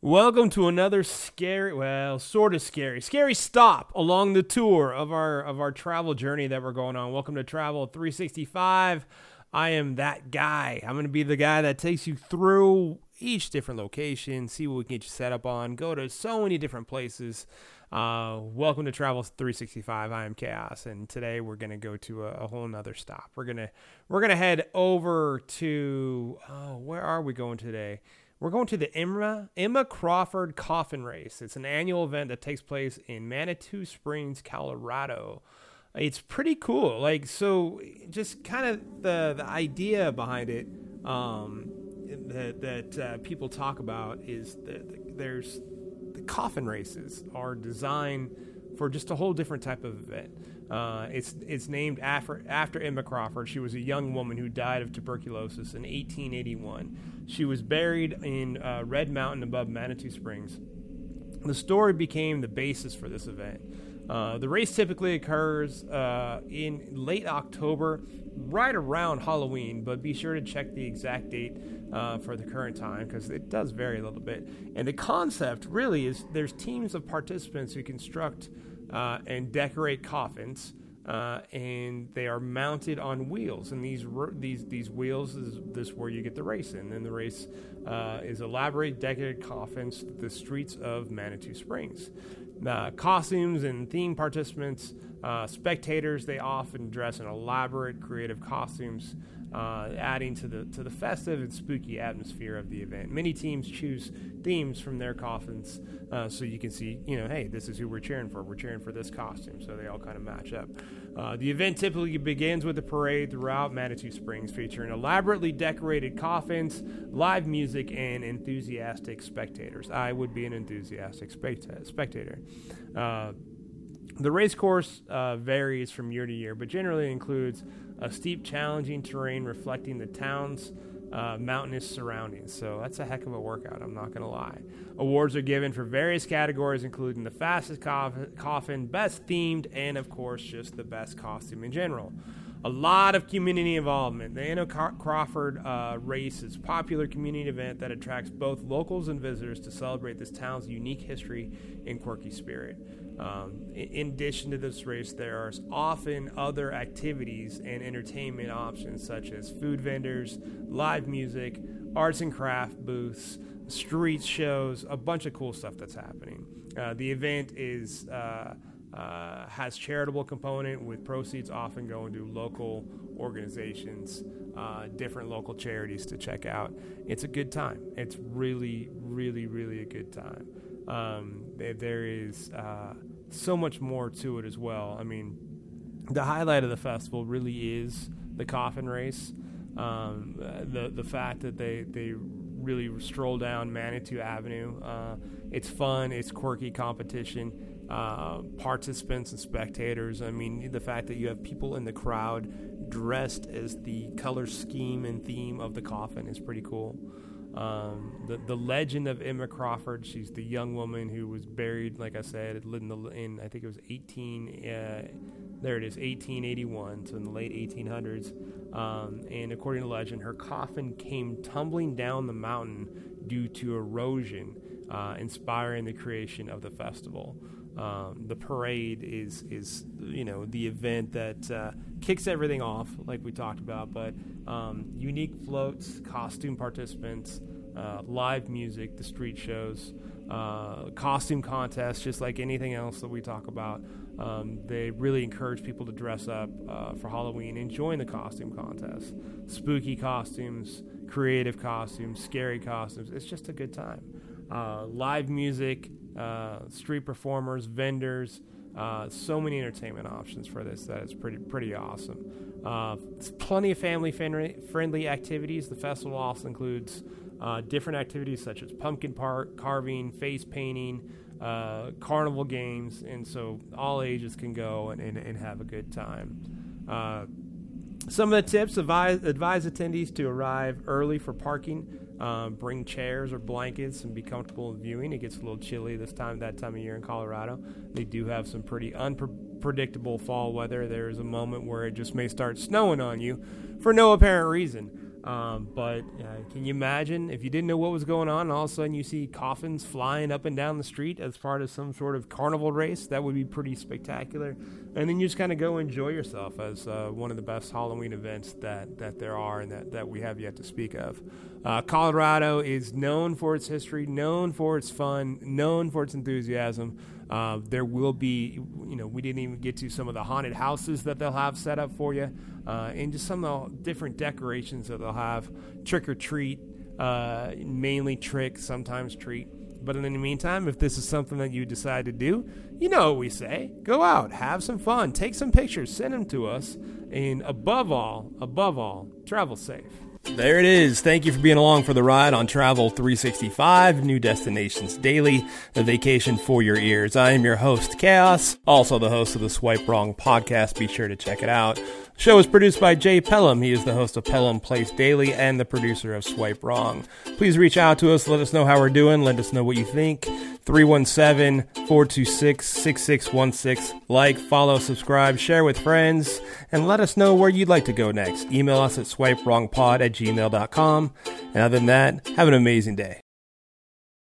Welcome to another scary, well, sort of scary, scary stop along the tour of our of our travel journey that we're going on. Welcome to Travel 365. I am that guy. I'm going to be the guy that takes you through each different location, see what we can get you set up on, go to so many different places. Uh, welcome to Travel 365. I am Chaos, and today we're gonna go to a, a whole nother stop. We're gonna we're gonna head over to oh, where are we going today? We're going to the Emma Emma Crawford Coffin Race. It's an annual event that takes place in Manitou Springs, Colorado. It's pretty cool. Like so, just kind of the the idea behind it um, that that uh, people talk about is that there's the coffin races are designed for just a whole different type of event. Uh, it's it's named after after Emma Crawford. She was a young woman who died of tuberculosis in 1881. She was buried in uh, Red Mountain above Manitou Springs. The story became the basis for this event. Uh, the race typically occurs uh, in late October, right around Halloween, but be sure to check the exact date uh, for the current time because it does vary a little bit. And the concept really is there's teams of participants who construct uh, and decorate coffins. Uh, and they are mounted on wheels. And these these these wheels is this where you get the race in. And the race uh, is elaborate decorated coffins, the streets of Manitou Springs. Uh, costumes and theme participants, uh, spectators, they often dress in elaborate, creative costumes uh, adding to the to the festive and spooky atmosphere of the event. Many teams choose themes from their coffins, uh, so you can see, you know, hey, this is who we're cheering for. We're cheering for this costume, so they all kind of match up. Uh, the event typically begins with a parade throughout Manitou Springs, featuring elaborately decorated coffins, live music, and enthusiastic spectators. I would be an enthusiastic spectator. Uh, the race course uh, varies from year to year, but generally includes a steep, challenging terrain reflecting the town's uh, mountainous surroundings. So that's a heck of a workout, I'm not going to lie. Awards are given for various categories, including the fastest coffin, best themed, and of course, just the best costume in general. A lot of community involvement. The Emma Crawford uh, race is a popular community event that attracts both locals and visitors to celebrate this town's unique history and quirky spirit. Um, in addition to this race, there are often other activities and entertainment options such as food vendors, live music, arts and craft booths, street shows, a bunch of cool stuff that's happening. Uh, the event is uh, uh, has charitable component with proceeds often going to local organizations, uh, different local charities to check out. It's a good time. It's really, really, really a good time. Um, there is uh, so much more to it as well. I mean, the highlight of the festival really is the coffin race. Um, the the fact that they they really stroll down Manitou Avenue. Uh, it's fun. It's quirky competition. Uh, participants and spectators. I mean, the fact that you have people in the crowd dressed as the color scheme and theme of the coffin is pretty cool. Um, the the legend of Emma Crawford. She's the young woman who was buried, like I said, in, the, in I think it was 18. Uh, there it is, 1881, so in the late 1800s. Um, and according to legend, her coffin came tumbling down the mountain due to erosion, uh, inspiring the creation of the festival. Um, the parade is is you know the event that uh, kicks everything off, like we talked about. But um, unique floats, costume participants, uh, live music, the street shows, uh, costume contests, just like anything else that we talk about. Um, they really encourage people to dress up uh, for Halloween and join the costume contest. Spooky costumes, creative costumes, scary costumes. It's just a good time. Uh, live music, uh, street performers, vendors. Uh, so many entertainment options for this that is pretty pretty awesome. Uh, plenty of family friendly activities. The festival also includes uh, different activities such as pumpkin park, carving, face painting, uh, carnival games, and so all ages can go and, and, and have a good time. Some of the tips advise, advise attendees to arrive early for parking um, bring chairs or blankets and be comfortable in viewing. It gets a little chilly this time that time of year in Colorado. They do have some pretty unpredictable fall weather. There is a moment where it just may start snowing on you for no apparent reason. Um, but uh, can you imagine if you didn't know what was going on, and all of a sudden you see coffins flying up and down the street as part of some sort of carnival race? That would be pretty spectacular. And then you just kind of go enjoy yourself as uh, one of the best Halloween events that, that there are and that, that we have yet to speak of. Uh, Colorado is known for its history, known for its fun, known for its enthusiasm. Uh, there will be, you know, we didn't even get to some of the haunted houses that they'll have set up for you, uh, and just some of the different decorations that they'll have. Trick or treat, uh, mainly trick, sometimes treat. But in the meantime, if this is something that you decide to do, you know what we say. Go out, have some fun, take some pictures, send them to us, and above all, above all, travel safe. There it is. Thank you for being along for the ride on Travel 365, New Destinations Daily, a vacation for your ears. I am your host, Chaos, also the host of the Swipe Wrong podcast. Be sure to check it out. Show is produced by Jay Pelham. He is the host of Pelham Place Daily and the producer of Swipe Wrong. Please reach out to us. Let us know how we're doing. Let us know what you think. 317 426 6616. Like, follow, subscribe, share with friends, and let us know where you'd like to go next. Email us at swipewrongpod at gmail.com. And other than that, have an amazing day.